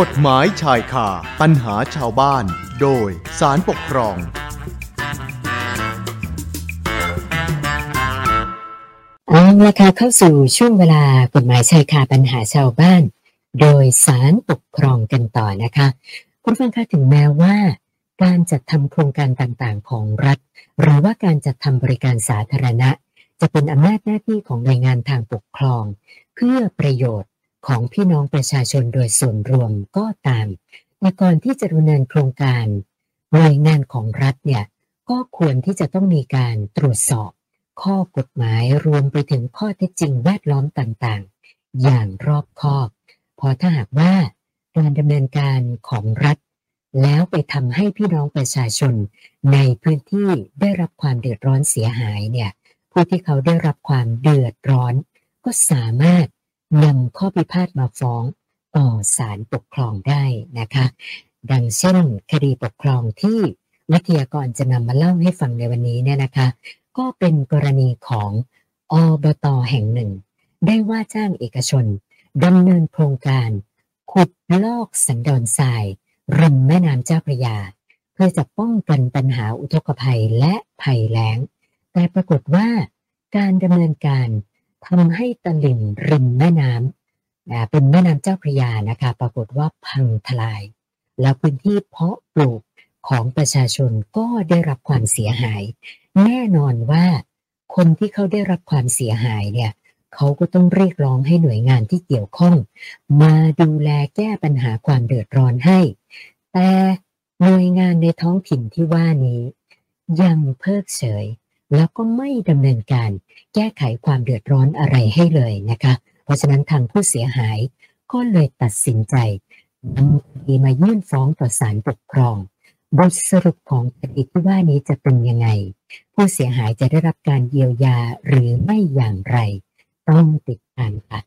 กฎหมายชายคาปัญหาชาวบ้าน โดยสารปกครอง เอาละค่ะเข้าสู่ช่วงเวลากฎหมายชายคาปัญหาชาวบ้าน โดยสารปกครองกันต่อนะคะคุณฟังคะถึงแม้ว่า การจัดทำโครงการต่างๆ ของรัฐ หรือว่าการจัดทำบริการสาธารณะ จะเป็นอำนาจหน้าที่ของหน่วยงานทางปกครอง เพื่อประโยชน์ ของพี่น้องประชาชนโดยส่วนรวมก็ตามแต่ก่อนที่จะดำเนินโครงการหน่วยงานของรัฐเนี่ยก็ควรที่จะต้องมีการตรวจสอบ ข้อกฎหมายรวมไปถึงข้อเท็จจริงแวดล้อมต่างๆ อย่างรอบคอบพราะถ้าหากว่าการดำเนินการของรัฐ แล้วไปทำให้พี่น้องประชาชน ในพื้นที่ได้รับความเดือดร้อนเสียหายเนี่ยผู้ที่เขาได้รับความเดือดร้อน ก็สามารถ นำข้อพิพาทมาฟ้องต่อศาลปกครองได้นะคะ ดังเช่นคดีปกครองที่วิทยากรจะนำมาเล่าให้ฟังในวันนี้เนี่ยนะคะ ก็เป็นกรณีของอบตแห่งหนึ่ง ได้ว่าจ้างเอกชนดำเนินโครงการ ขุดลอกสันดอนทรายริมแม่น้ำเจ้าพระยา เพื่อจะป้องกันปัญหาอุทกภัยและภัยแล้ง แต่ปรากฏว่าการดำเนินการ ทำให้ตลิ่งริมแม่น้ำเป็นแม่น้ำเจ้าพระยานะคะ ปรากฏว่าพังทลาย แล้วพื้นที่เพาะปลูกของประชาชนก็ได้รับความเสียหาย แน่นอนว่าคนที่เขาได้รับความเสียหายเนี่ยเขาก็ต้องเรียกร้องให้หน่วยงานที่เกี่ยวข้อง มาดูแลแก้ปัญหาความเดือดร้อนให้ แต่หน่วยงานในท้องถิ่นที่ว่านี้ ยังเพิกเฉย แล้วก็ไม่ดำเนินการแก้ไขความเดือดร้อนอะไรให้เลยนะคะ เพราะฉะนั้นทางผู้เสียหายก็เลยตัดสินใจนำคดีมายื่นฟ้องต่อศาลปกครอง บทสรุปของคดีที่ว่านี้จะเป็นยังไง ผู้เสียหายจะได้รับการเยียวยาหรือไม่อย่างไร ต้องติดตามค่ะ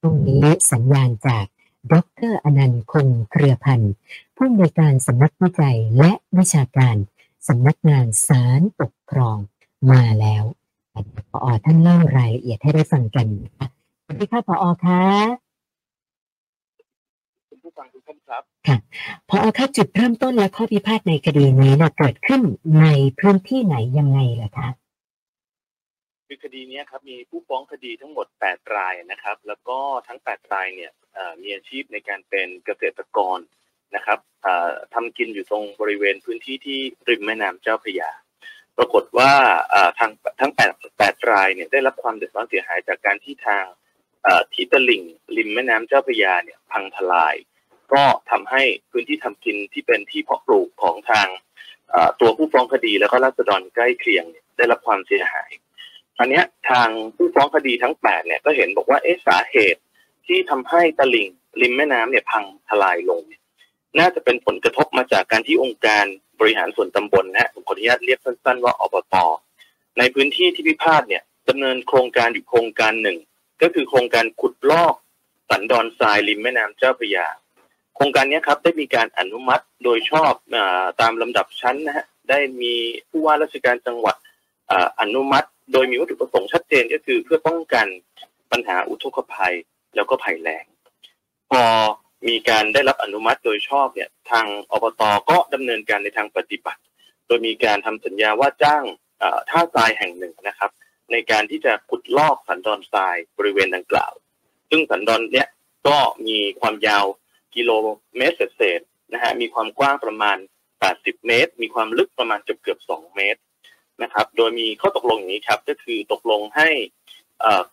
ตรงนี้สัญญาณจากดรอนันต์คงเครือพันธ์ผู้อำนวยการสำนักวิจัยและวิชาการสำนักงานศาลปกครอง มาแล้วพอท่านเล่ารายละเอียดให้ได้ฟังกันนะคะสวัสดีค่ะพอคะผู้ฟังทุกท่านครับค่ะพอคะจุดเริ่มต้นและข้อพิพาทในคดีนี้นะเกิดขึ้นในพื้นที่ไหนยังไงล่ะคะคือคดีนี้ครับมีผู้ฟ้องคดีทั้งหมด 8 รายนะครับ แล้วก็ทั้ง 8 รายเนี่ยมีอาชีพในการเป็นเกษตรกรนะครับทำกินอยู่ตรงบริเวณพื้นที่ที่ริมแม่น้ำเจ้าพระยา ปรากฏว่าทางทั้งแปดแปดรายเนี่ยได้รับความเดือดร้อนเสียหายจากการที่ทางที่ตลิ่งริมแม่น้ำเจ้าพระยาเนี่ยพังทลาย ก็ทำให้พื้นที่ทำกินที่เป็นที่เพาะปลูกของทางตัวผู้ฟ้องคดีแล้วก็ราษฎรใกล้เคียงได้รับความเสียหายอันนี้ทางผู้ฟ้องคดีทั้งแปดเนี่ยก็เห็นบอกว่าเอ๊ะสาเหตุที่ทำให้ตลิ่งริมแม่น้ำเนี่ยพังทลายลง น่าจะเป็นผลกระทบมาจากการที่องค์การบริหารส่วนตำบลนะฮะผมขออนุญาตเรียกสั้นๆว่าอบตในพื้นที่ที่พิพาทเนี่ยดำเนินโครงการอยู่โครงการหนึ่ง ก็คือโครงการขุดลอกสันดอนทรายริมแม่น้ำเจ้าพระยา โครงการนี้ครับได้มีการอนุมัติโดยชอบอตามลำดับชั้นนะฮะได้มีผู้ว่าราชการจังหวัดอนุมัติ โดยมีวัตถุประสงค์ชัดเจนก็คือเพื่อป้องกันปัญหาอุทกภัยแล้วก็ภัยแล้งพอ มีการได้รับอนุมัติโดยชอบเนี่ยทางอบตก็ดำเนินการในทางปฏิบัติ โดยมีการทำสัญญาว่าจ้างท่าทรายแห่งหนึ่งนะครับ ในการที่จะขุดลอกสันดอนทรายบริเวณดังกล่าว ซึ่งสันดอนเนี่ยก็มีความยาวกิโลเมตรเศษนะฮะมีความกว้างประมาณ 80 เมตร มีความลึกประมาณเกือบเกือบ 2 เมตรนะครับ โดยมีข้อตกลงอย่างนี้ครับ ก็คือตกลงให้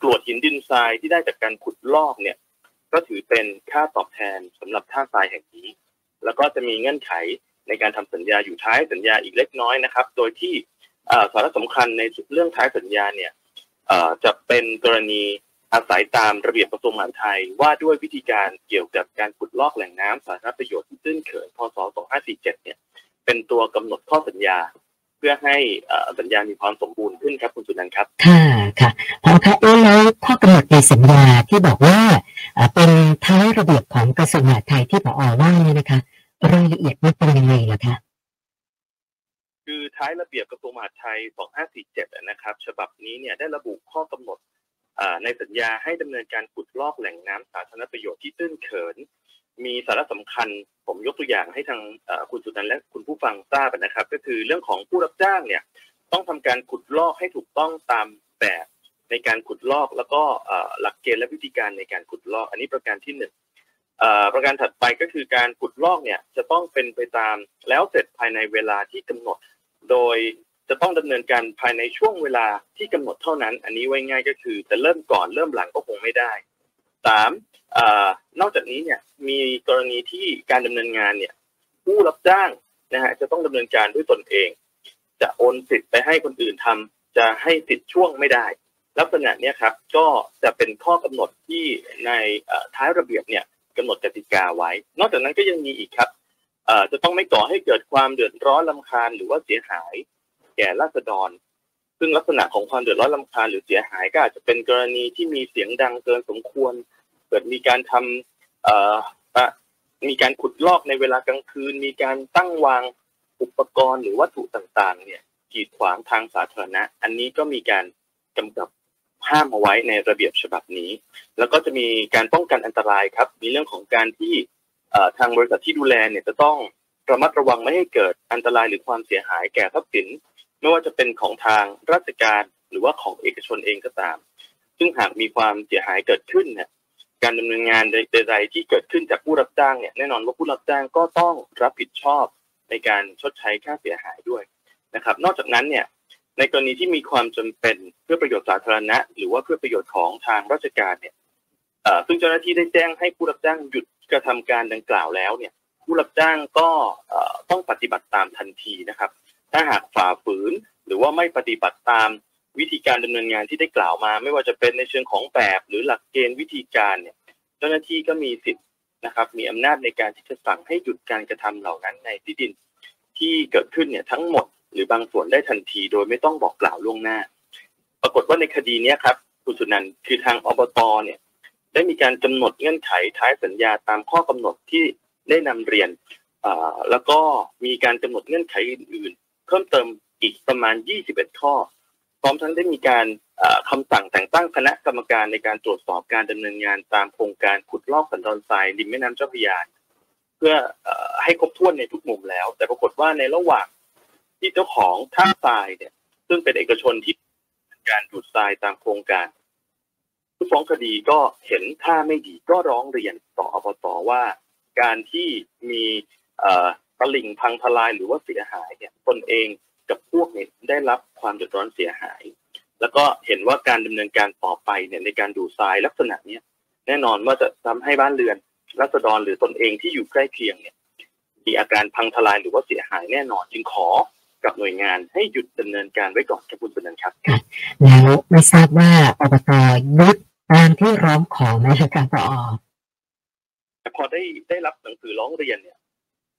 กรวดหินดินทรายที่ได้จากการขุดลอกเนี่ย ก็ถือเป็นค่าตอบแทนสำหรับท่าทรายแห่งนี้ แล้วก็จะมีเงื่อนไขในการทำสัญญาอยู่ท้ายสัญญาอีกเล็กน้อยนะครับ โดยที่สาระสำคัญในเรื่องท้ายสัญญาเนี่ยจะเป็นกรณีอาศัยตามระเบียบกระทรวงมหาดไทยว่าด้วยวิธีการเกี่ยวกับการขุดลอกแหล่งน้ำสาธารณประโยชน์ที่ตื้นเขินพศ 2547 เนี่ย เป็นตัวกำหนดข้อสัญญา เพื่อให้สัญญามีความสมบูรณ์ขึ้นครับคุณสุนันท์ครับ ค่ะค่ะพอคะเอ๊แล้วข้อกำหนดในสัญญาที่บอกว่า เป็นท้ายระเบียบของกระทรวงมหาดไทยที่ปอว่าเนี่ยนะคะรายละเอียดมันเป็นยังไงล่ะคะคือท้ายระเบียบกระทรวงมหาดไทย 2547 นะครับ ฉบับนี้เนี่ยได้ระบุข้อกำหนดในสัญญาให้ดำเนินการขุดลอกแหล่งน้ำสาธารณประโยชน์ที่ตื้นเขิน มีสาระสำคัญ ผมยกตัวอย่างให้ทางคุณสุนันและคุณผู้ฟังทราบนะครับ ก็คือเรื่องของผู้รับจ้างเนี่ยต้องทำการขุดลอกให้ถูกต้องตามแบบ ในการขุดลอกแล้วก็หลักเกณฑ์และวิธีการในการขุดลอก อันนี้ประการที่หนึ่งประการถัดไปก็คือการขุดลอกเนี่ยจะต้องเป็นไปตามแล้วเสร็จภายในเวลาที่กำหนด โดยจะต้องดำเนินการภายในช่วงเวลาที่กำหนดเท่านั้น อันนี้ไว้ง่ายก็คือจะเริ่มก่อนเริ่มหลังก็คงไม่ได้สามนอกจากนี้เนี่ยมีกรณีที่การดำเนินงานเนี่ยผู้รับจ้างนะฮะจะต้องดำเนินการด้วยตนเอง จะโอนสิทธิ์ไปให้คนอื่นทำจะให้สิทธิ์ช่วงไม่ได้ ลักษณะนี้ครับก็จะเป็นข้อกำหนดที่ในท้ายระเบียบเนี่ยกำหนดกติกาไว้ นอกจากนั้นก็ยังมีอีกครับจะต้องไม่ก่อให้เกิดความเดือดร้อนลำคาญหรือว่าเสียหาย แก่ราษฎร ซึ่งลักษณะของความเดือดร้อนลำคาญหรือเสียหายก็อาจจะเป็นกรณีที่มีเสียงดังเกินสมควร เกิดมีการทำมีการขุดลอกในเวลากลางคืน มีการตั้งวางอุปกรณ์หรือวัตถุต่างๆ เนี่ยกีดขวางทางสาธารณะ อันนี้ก็มีการกำกับ ห้ามเอาไว้ในระเบียบฉบับนี้ แล้วก็จะมีการป้องกันอันตรายครับ มีเรื่องของการที่ทางบริษัทที่ดูแลเนี่ยจะต้องระมัดระวังไม่ให้เกิดอันตรายหรือความเสียหายแก่ทรัพย์สิน ไม่ว่าจะเป็นของทางราชการหรือว่าของเอกชนเองก็ตาม ซึ่งหากมีความเสียหายเกิดขึ้นเนี่ยการดำเนินงานใดๆที่เกิดขึ้นจากผู้รับจ้างเนี่ยแน่นอนว่าผู้รับจ้างก็ต้องรับผิดชอบในการชดใช้ค่าเสียหายด้วยนะครับ นอกจากนั้นเนี่ย ในกรณีที่มีความจำเป็นเพื่อประโยชน์สาธารณะ หรือว่าเพื่อประโยชน์ของทางราชการเนี่ยซึ่งเจ้าหน้าที่ได้แจ้งให้ผู้รับจ้างหยุดกระทำการดังกล่าวแล้วเนี่ย ผู้รับจ้างก็ต้องปฏิบัติตามทันทีนะครับ ถ้าหากฝ่าฝืนหรือว่าไม่ปฏิบัติตามวิธีการดำเนินงานที่ได้กล่าวมา ไม่ว่าจะเป็นในเชิงของแบบหรือหลักเกณฑ์วิธีการเนี่ย เจ้าหน้าที่ก็มีสิทธิ์นะครับ มีอำนาจในการที่จะสั่งให้หยุดการกระทำเหล่านั้นในที่ดินที่เกิดขึ้นเนี่ยทั้งหมด หรือบางส่วนได้ทันทีโดยไม่ต้องบอกกล่าวล่วงหน้า ปรากฏว่าในคดีนี้ครับคุณสุนันคือทางอบตเนี่ยได้มีการกำหนดเงื่อนไขท้ายสัญญาตามข้อกำหนดที่ได้นำเรียนแล้วก็มีการกำหนดเงื่อนไขอื่นๆ เพิ่มเติมอีกประมาณ 21 ข้อ พร้อมทั้งได้มีการคำสั่งแต่งตั้งคณะกรรมการในการตรวจสอบการดำเนินงานตามโครงการขุดลอกสันดอนทรายริมแม่น้ำเจ้าพระยา เพื่อให้ครบถ้วนในทุกมุมแล้ว แต่ปรากฏว่าในระหว่าง ที่เจ้าของท่าทรายเนี่ย ซึ่งเป็นเอกชนที่การดูดทรายตามโครงการผู้ฟ้องคดีก็เห็นท่าไม่ดีก็ร้องเรียนต่ออบตว่าการที่มีตลิ่งพังทลายหรือว่าเสียหายเนี่ยตนเองกับพวกเนี่ยได้รับความเดือดร้อนเสียหาย แล้วก็เห็นว่าการดำเนินการต่อไปเนี่ยในการดูทรายลักษณะเนี้ยแน่นอนว่าจะทำให้บ้านเรือนรัษฎรหรือตนเองที่อยู่ใกล้เคียงเนี่ยมีอาการพังทลายหรือว่าเสียหายแน่นอน จึงขอ กับหน่วยงานให้หยุดดำเนินการไว้ก่อนครับคุณสุนันท์ครับ แล้วไม่ทราบว่าอบตยุดตามที่ร้องขอไหมครับปอพอได้ได้รับหนังสือร้องเรียนเนี่ย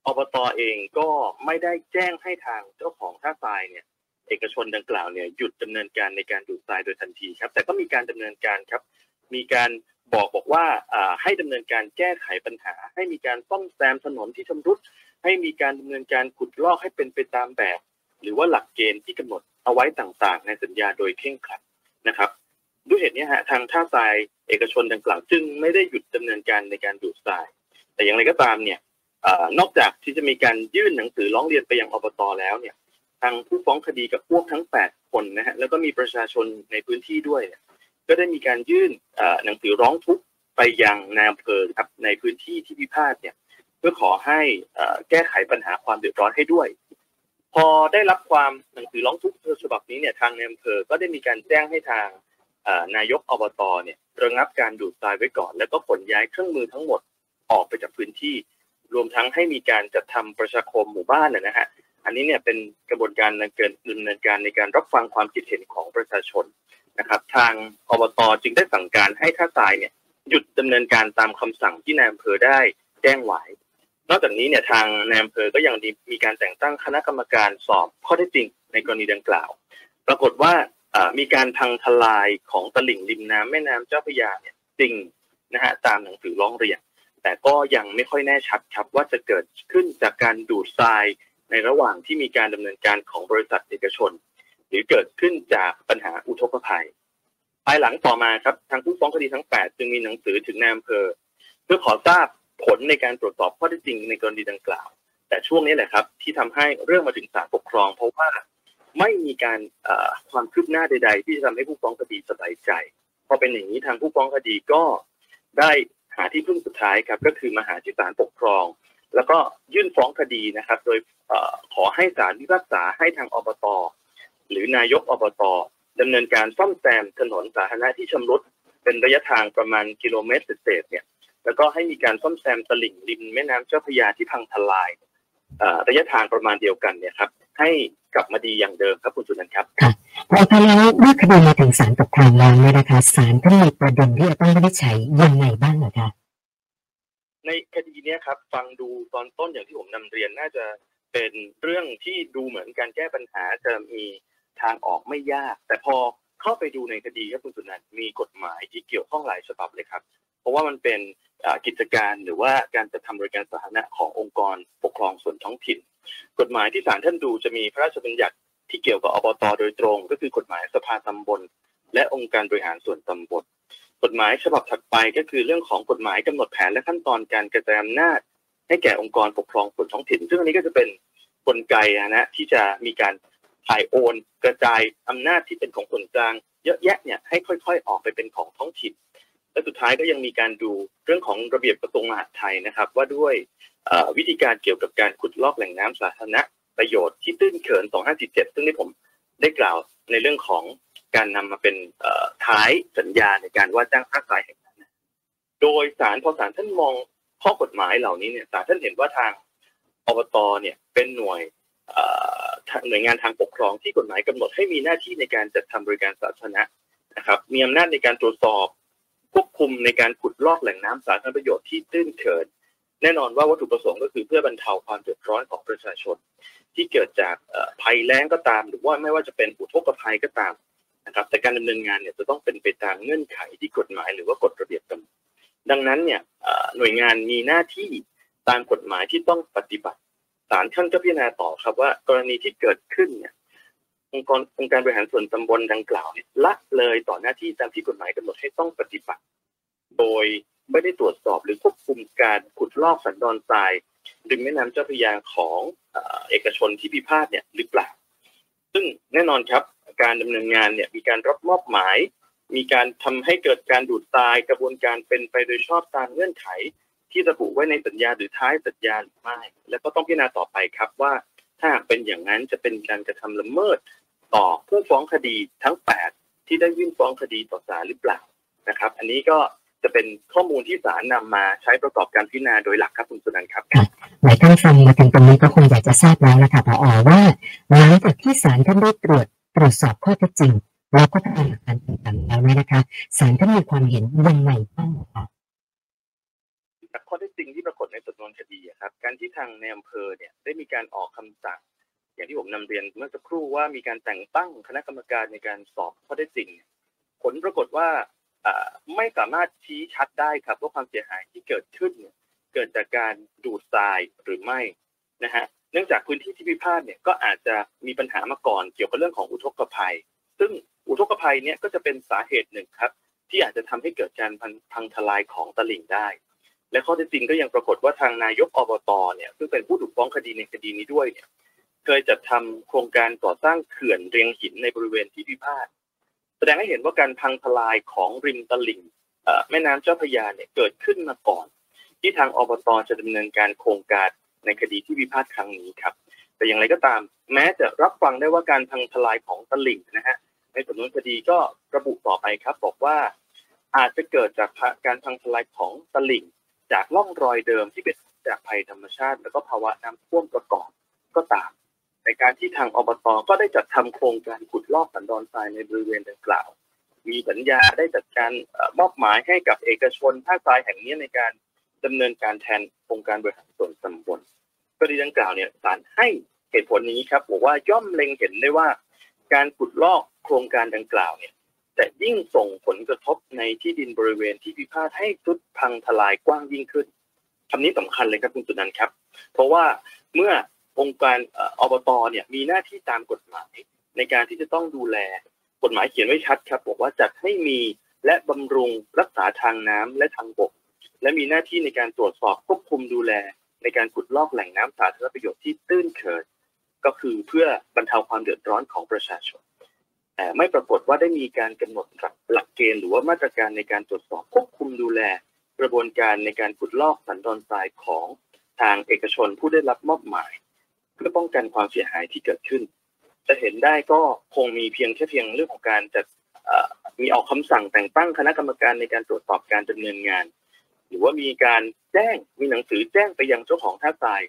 อบตเองก็ไม่ได้แจ้งให้ทางเจ้าของท่าทรายเนี่ย เอกชนดังกล่าวเนี่ยหยุดดำเนินการในการดูดทรายโดยทันทีครับ แต่ก็มีการดำเนินการครับ มีการบอกบอกว่าให้ดำเนินการแก้ไขปัญหา ให้มีการซ่อมแซมถนนที่ชำรุดให้มีการดำเนินการขุดลอกให้เป็นไปตามแบบ หรือว่าหลักเกณฑ์ที่กำหนดเอาไว้ต่างๆ ในสัญญาโดยเคร่งครัดนะครับ ด้วยเหตุนี้ฮะทางท่าทรายเอกชนดังกล่าว จึงไม่ได้หยุดดำเนินการในการดูดทราย แต่อย่างไรก็ตามเนี่ยนอกจากที่จะมีการยื่นหนังสือร้องเรียนไปยังอบตแล้วเนี่ยทางผู้ฟ้องคดีกับพวกทั้ง 8 คนนะฮะแล้วก็มีประชาชนในพื้นที่ด้วยก็ได้มีการยื่นหนังสือร้องทุกข์ไปยังนายอำเภอครับในพื้นที่ที่พิพาทเนี่ยเพื่อขอให้แก้ไขปัญหาความเดือดร้อนให้ด้วย พอได้รับความหนังสือร้องทุกข์ฉบับนี้เนี่ยทางในอำเภอก็ได้มีการแจ้งให้ทางนายกอบตเนี่ยระงับการดูดทรายไว้ก่อน แล้วก็ขนย้ายเครื่องมือทั้งหมดออกไปจากพื้นที่ รวมทั้งให้มีการจัดทำประชาคมหมู่บ้านนะฮะอันนี้เนี่ยเป็นกระบวนการดำเนินการในการรับฟังความคิดเห็นของประชาชนนะครับ ทางอบตจึงได้สั่งการให้ท่าทรายเนี่ยหยุดดำเนินการตามคำสั่งที่นายอำเภอได้แจ้งไว้ นอกจากนี้เนี่ยทางนายอำเภอก็ยังมีการแต่งตั้งคณะกรรมการสอบข้อเท็จจริงในกรณีดังกล่าว ปรากฏว่ามีการพังทลายของตลิ่งริมน้ำแม่น้ำเจ้าพระยาเนี่ยจริงนะฮะตามหนังสือร้องเรียน แต่ก็ยังไม่ค่อยแน่ชัดครับว่าจะเกิดขึ้นจากการดูดทรายในระหว่างที่มีการดำเนินการของบริษัทเอกชน หรือเกิดขึ้นจากปัญหาอุทกภัย ภายหลังต่อมาครับทางผู้ฟ้องคดีทั้ง 8 จึงมีหนังสือถึงนายอำเภอ เพื่อขอทราบ ผลในการตรวจสอบข้อเท็จจริงในกรณีดังกล่าว แต่ช่วงนี้แหละครับ ที่ทำให้เรื่องมาถึงศาลปกครอง เพราะว่าไม่มีการความคืบหน้าใด ๆ ที่จะทำให้ผู้ฟ้องคดีสบายใจพอเป็นอย่างนี้ทางผู้ฟ้องคดีก็ได้หาที่พึ่งสุดท้ายครับ ก็คือมาหาที่ศาลปกครอง แล้วก็ยื่นฟ้องคดีนะครับ โดยขอให้ศาลพิพากษาให้ทางอบต หรือนายกอบตดำเนินการซ่อมแซมถนนสาธารณะที่ชำรุดเป็นระยะทางประมาณกิโลเมตรเศษเนี่ย แล้วก็ให้มีการซ่อมแซมตลิ่งริมแม่น้ำเจ้าพระยาที่พังทลายระยะทางประมาณเดียวกันเนี่ยครับ ให้กลับมาดีอย่างเดิมครับคุณสุนันท์ครับค่ะพอแล้วเมื่อคดีมาถึงศาลปกครองแล้วเนี่ยนะคะศาลก็มีประเด็นที่จะต้องวินิจฉัยยังไงบ้างเหรอคะในคดีนี้ครับ ฟังดูตอนต้นอย่างที่ผมนำเรียนน่าจะเป็นเรื่องที่ดูเหมือนการแก้ปัญหาจะมีทางออกไม่ยาก แต่พอเข้าไปดูในคดีครับคุณสุนันท์มีกฎหมายที่เกี่ยวข้องหลายฉบับเลยครับ เพราะว่ามันเป็น กิจการหรือว่าการจะทำบริการสาธารณะขององค์กรปกครองส่วนท้องถิ่น กฎหมายที่ศาลท่านดูจะมีพระราชบัญญัติที่เกี่ยวกับอบตโดยตรง ก็คือกฎหมายสภาตำบล และองค์การบริหารส่วนตำบลกฎหมายฉบับถัดไปก็คือเรื่องของกฎหมายกำหนดแผนและขั้นตอนการกระจายอำนาจให้แก่องค์กรปกครองส่วนท้องถิ่น ซึ่งอันนี้ก็จะเป็นกลไกนะที่จะมีการถ่ายโอน กระจายอำนาจที่เป็นของส่วนกลาง เยอะแยะเนี่ยให้ค่อย ๆ ออกไปเป็นของท้องถิ่น และสุดท้ายก็ยังมีการดูเรื่องของระเบียบกระทรวงมหาดไทยนะครับ ว่าด้วยวิธีการเกี่ยวกับการขุดลอกแหล่งน้ำสาธารณะประโยชน์ที่ตื้นเขิน 2547 ซึ่งที่ผมได้กล่าวในเรื่องของการนำมาเป็นท้ายสัญญาในการว่าจ้างภาคสายแห่งนั้น โดยสารพอสารท่านมองข้อกฎหมายเหล่านี้เนี่ยสารท่านเห็นว่าทางอบตเนี่ยเป็นหน่วยหน่วยงานทางปกครองที่กฎหมายกำหนดให้มีหน้าที่ในการจัดทำบริการสาธารณะนะครับ มีอำนาจในการตรวจสอบ ควบคุมในการขุดลอกแหล่งน้ำสาธารณประโยชน์ที่ตื้นเขิน แน่นอนว่าวัตถุประสงค์ก็คือเพื่อบรรเทาความเดือดร้อนของประชาชน ที่เกิดจากภัยแล้งก็ตาม หรือว่าไม่ว่าจะเป็นอุทกภัยก็ตามนะครับ แต่การดำเนินงานเนี่ยจะต้องเป็นไปตามเงื่อนไขที่กฎหมายหรือว่ากฎระเบียบกำหนดดังนั้นเนี่ยหน่วยงานมีหน้าที่ตามกฎหมายที่ต้องปฏิบัติศาลท่านก็พิจารณาต่อครับว่ากรณีที่เกิดขึ้นเนี่ย องค์กรองค์การบริหารส่วนตำบลดังกล่าวเนี่ยละเลยต่อหน้าที่ตามที่กฎหมายกำหนดให้ต้องปฏิบัติ โดยไม่ได้ตรวจสอบหรือควบคุมการขุดลอกสันดอนทรายริมแม่น้ำเจ้าพระยาของเอกชนที่พิพาทเนี่ยหรือเปล่า ซึ่งแน่นอนครับการดำเนินงานเนี่ยมีการรับมอบหมาย มีการทำให้เกิดการดูดทรายกระบวนการเป็นไปโดยชอบตามเงื่อนไข ที่ระบุไว้ในสัญญาหรือท้ายสัญญาหรือไม่ แล้วก็ต้องพิจารณาต่อไปครับว่าถ้าเป็นอย่างนั้นจะเป็นการกระทำละเมิด ต่อผู้ฟ้องคดีทั้ง 8 ที่ได้ยื่นฟ้องคดีต่อศาลหรือเปล่านะครับ อันนี้ก็จะเป็นข้อมูลที่ศาลนำมาใช้ประกอบการพิจารณาโดยหลักครับคุณสุนันท์ครับหลายท่านฟังมาถึงตรงนี้ก็คงอยากจะทราบแล้วละค่ะพอว่าหลังจากที่ศาลท่านได้ตรวจตรวจสอบข้อเท็จจริงแล้วก็ทำหลักฐานต่างๆแล้วนะคะศาลท่านมีความเห็นยังไงบ้างคะจากข้อเท็จจริงที่ปรากฏในสำนวนคดีครับ การที่ทางในอำเภอเนี่ยได้มีการออกคำสั่ง อย่างที่ผมนำเรียนเมื่อสักครู่ว่ามีการแต่งตั้งคณะกรรมการในการสอบข้อเท็จจริง ผลปรากฏว่าไม่สามารถชี้ชัดได้ครับว่าความเสียหายที่เกิดขึ้นเกิดจากการดูดทรายหรือไม่นะฮะเนื่องจากพื้นที่ที่พิพาทเนี่ยก็อาจจะมีปัญหามาก่อนเกี่ยวกับเรื่องของอุทกภัย ซึ่งอุทกภัยเนี่ยก็จะเป็นสาเหตุหนึ่งครับ ที่อาจจะทำให้เกิดการพังทลายของตลิ่งได้ และข้อเท็จจริงก็ยังปรากฏว่าทางนายกอบตเนี่ยซึ่งเป็นผู้ถูกฟ้องคดีในคดีนี้ด้วยเนี่ย ยจัดทำโครงการก่อสร้างเขื่อนเรียงหินในบริเวณที่พิพาทแสดงให้เห็นว่าการพังทลายของริมตลิ่งแม่น้ำเจ้าพระยาเนี่ยเกิดขึ้นมาก่อน ที่ทางอบตจะดำเนินการโครงการในคดีที่พิพาทครั้งนี้ครับ แต่อย่างไรก็ตาม แม้จะรับฟังได้ว่าการพังทลายของตลิ่งนะฮะในสำนวนคดีก็ระบุต่อไปครับ บอกว่าอาจจะเกิดจากการพังทลายของตลิ่ง จากล่องรอยเดิมที่เป็นจากภัยธรรมชาติ แล้วก็ภาวะน้ำท่วมประกอบก็ตาม ในการที่ทางอบตก็ได้จัดทำโครงการขุดลอกสันดอนทรายในบริเวณดังกล่าว มีสัญญาได้จัดการมอบหมายให้กับเอกชนภาคทรายแห่งนี้ในการดำเนินการแทนโครงการบริหารส่วนตำบลกรณีดังกล่าวเนี่ยศาลให้เหตุผลนี้ครับบอกว่าย่อมเล็งเห็นได้ว่า การขุดลอกโครงการดังกล่าวเนี่ยแต่ยิ่งส่งผลกระทบในที่ดินบริเวณที่พิพาทให้ทุดพังทลายกว้างยิ่งขึ้นคำนี้สำคัญเลยครับคุณสุนันท์ครับ เพราะว่าเมื่อ องค์การอบตเนี่ยมีหน้าที่ตามกฎหมาย ในการที่จะต้องดูแลกฎหมายเขียนไว้ชัดครับบอกว่าจัดให้มีและบำรุงรักษาทางน้ำและทางบก และมีหน้าที่ในการตรวจสอบควบคุมดูแล ในการขุดลอกแหล่งน้ำสาธารณประโยชน์ที่ตื้นเขินก็คือเพื่อบรรเทาความเดือดร้อนของประชาชนแต่ไม่ปรากฏว่าได้มีการกำหนดหลักเกณฑ์หรือว่ามาตรการในการตรวจสอบควบคุมดูแล กระบวนการในการขุดลอกสันดอนทรายของทางเอกชนผู้ได้รับมอบหมาย พื่อป้องกันความเสียหายที่เกิดขึ้น จะเห็นได้ก็คงมีเพียงแค่เพียงเรื่องของการจัดมีออกคำสั่งแต่งตั้งคณะกรรมการในการตรวจสอบการดำเนินงาน หรือว่ามีการแจ้งมีหนังสือแจ้งไปยังเจ้าของท่าทราย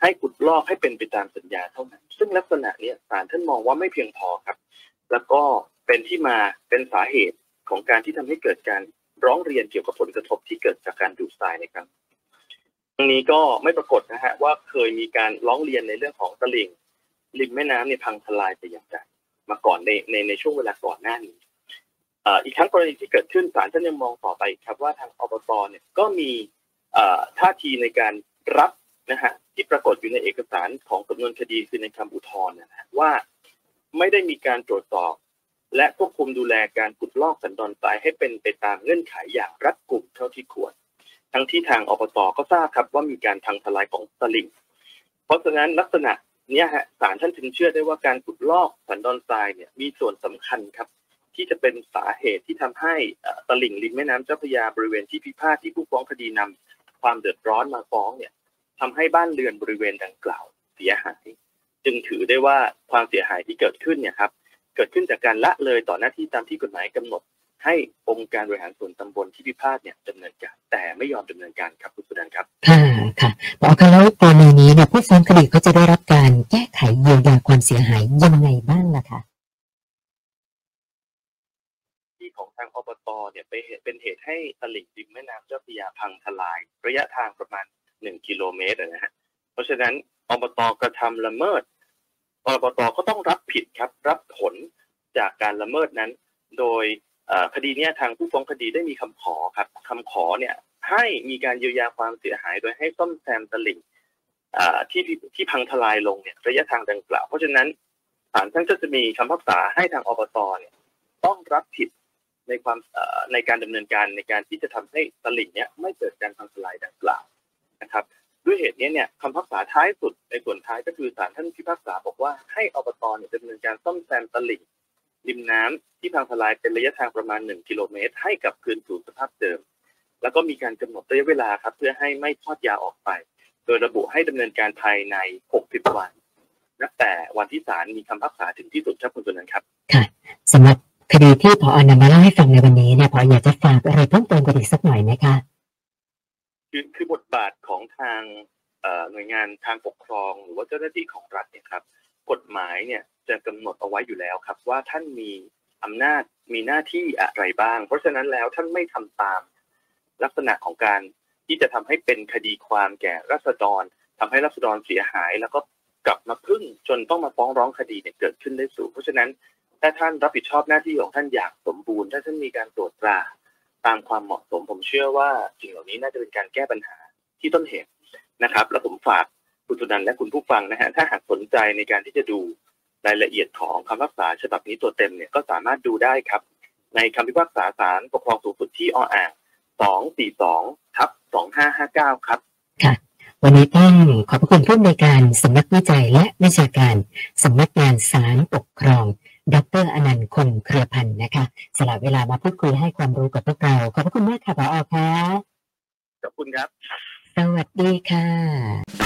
ให้ขุดลอกให้เป็นไปตามสัญญาเท่านั้น ซึ่งลักษณะนี้ศาลท่านมองว่าไม่เพียงพอครับ แล้วก็เป็นที่มาเป็นสาเหตุของการที่ทำให้เกิดการร้องเรียนเกี่ยวกับผลกระทบที่เกิดจากการดูดทรายในครั้ง ตรงนี้ก็ไม่ปรากฏนะฮะว่าเคยมีการร้องเรียนในเรื่องของตลิ่งริมแม่น้ำในพังทลายไปอย่างไรมาก่อนในในในช่วงเวลาก่อนหน้านี้อีกทั้งกรณีที่เกิดขึ้นศาลท่านยังมองต่อไปครับว่าทางอบตเนี่ยก็มีท่าทีในการรับนะฮะที่ปรากฏอยู่ในเอกสารของสำนวนคดีคือในคำอุทธรณ์นะฮะว่าไม่ได้มีการตรวจสอบ และควบคุมดูแลการขุดลอกสันดอนทรายให้เป็นไปตามเงื่อนไขอย่างรัดกุมเท่าที่ควร ทั้งที่ทางอบตก็ทราบครับว่ามีการทางทลายของสลิงเพราะฉะนั้นลักษณะนี้ฮะศาลท่านถึงเชื่อได้ว่าการขุดลอกสันดอนทรายเนี่ยมีส่วนสำคัญครับ ที่จะเป็นสาเหตุที่ทำให้ตลิ่งริมแม่น้ำเจ้าพระยาบริเวณที่พิพาทที่ผู้ฟ้องคดีนำความเดือดร้อนมาฟ้องเนี่ยทำให้บ้านเรือนบริเวณดังกล่าวเสียหาย จึงถือได้ว่าความเสียหายที่เกิดขึ้นเนี่ยครับเกิดขึ้นจากการละเลยต่อหน้าที่ตามที่กฎหมายกำหนด ให้องค์การบริหารส่วนตำบลที่พิพาทเนี่ยดำเนินการ แต่ไม่ยอมดำเนินการครับคุณสุดันครับ ค่ะค่ะพอคะแล้วกรณีนี้เนี่ยผู้ฟ้องคดีเขาจะได้รับการแก้ไขเยียวยาความเสียหายยังไงบ้างล่ะคะของทางอบตเนี่ยไปเป็นเหตุให้ตลิ่งริมแม่น้ำเจ้าพระยาพังทลาย ระยะทางประมาณหนึ่งกิโลเมตรนะฮะเพราะฉะนั้นอบตกระทำละเมิดอบตก็ต้องรับผิดครับรับผลจากการละเมิดนั้น โดย คดีนี้ทางผู้ฟ้องคดีได้มีคำขอครับคำขอเนี่ยให้มีการเยียวยาความเสียหายโดยให้ซ่อมแซมตลิ่งที่ที่พังทลายลงเนี่ยระยะทางดังกล่าว เพราะฉะนั้นศาลท่านก็จะมีคำพักษาให้ทางอบตเนี่ยต้องรับผิดในความในการดำเนินการในการที่จะทำให้ตลิ่งเนี้ยไม่เกิดการพังทลายดังกล่าวนะครับ ด้วยเหตุนี้เนี่ยคำพักษาท้ายสุดในส่วนท้ายก็คือศาลท่านพิพากษาบอกว่าให้อบตเนี่ยดำเนินการซ่อมแซมตลิ่ง ริมน้ำที่พังทลายเป็นระยะทางประมาณ 1 กิโลเมตร ให้กับคืนสู่สภาพเดิม แล้วก็มีการกำหนดระยะเวลาครับ เพื่อให้ไม่ทอดยาวออกไป โดยระบุให้ดำเนินการภายใน 60 วันนับแต่วันที่ศาลมีคำพักษาถึงที่สุดครับคุณสุนันท์ครับ ค่ะสำหรับคดีที่พออนำมาเล่าให้ฟังในวันนี้เนี่ยพออยากจะฝากอะไรเพิ่มเติมกันอีกสักหน่อยไหมคะคือคือบทบาทของทางหน่วยงานทางปกครอง หรือว่าเจ้าหน้าที่ของรัฐเนี่ยครับ กฎหมายเนี่ยจะกำหนดเอาไว้อยู่แล้วครับ ว่าท่านมีอำนาจมีหน้าที่อะไรบ้าง เพราะฉะนั้นแล้วท่านไม่ทำตาม ลักษณะของการที่จะทำให้เป็นคดีความแก่รัษฎรทำให้รัษฎรเสียหาย แล้วก็กลับมาพึ่งจนต้องมาฟ้องร้องคดีเนี่ยเกิดขึ้นได้สูงเพราะฉะนั้นถ้าท่านรับผิดชอบหน้าที่ของท่านอย่างสมบูรณ์ ถ้าท่านมีการตรวจตราตามความเหมาะสม ผมเชื่อว่าสิ่งเหล่านี้น่าจะเป็นการแก้ปัญหาที่ต้นเหตุนะครับ และผมฝาก คุณสุนันและคุณผู้ฟังนะฮะถ้าหากสนใจในการที่จะดูรายละเอียดของคำพิพากษาฉบับนี้ตัวเต็มเนี่ยก็สามารถดูได้ครับ ในคำพิพากษาศาลปกครองสูงสุดที่ออ่างสองสี่สองทับสองห้าห้าเก้าครับ ค่ะ วันนี้ต้องขอบพระคุณผู้อำนวยการสำนักวิจัยและวิชาการสำนักงานศาลปกครอง ดรอนันต์คนเครือพันธ์นะคะ สละเวลามาพูดคุยให้ความรู้กับพวกเรา ขอบพระคุณมากค่ะผอค่ะขอบคุณครับ สวัสดีค่ะ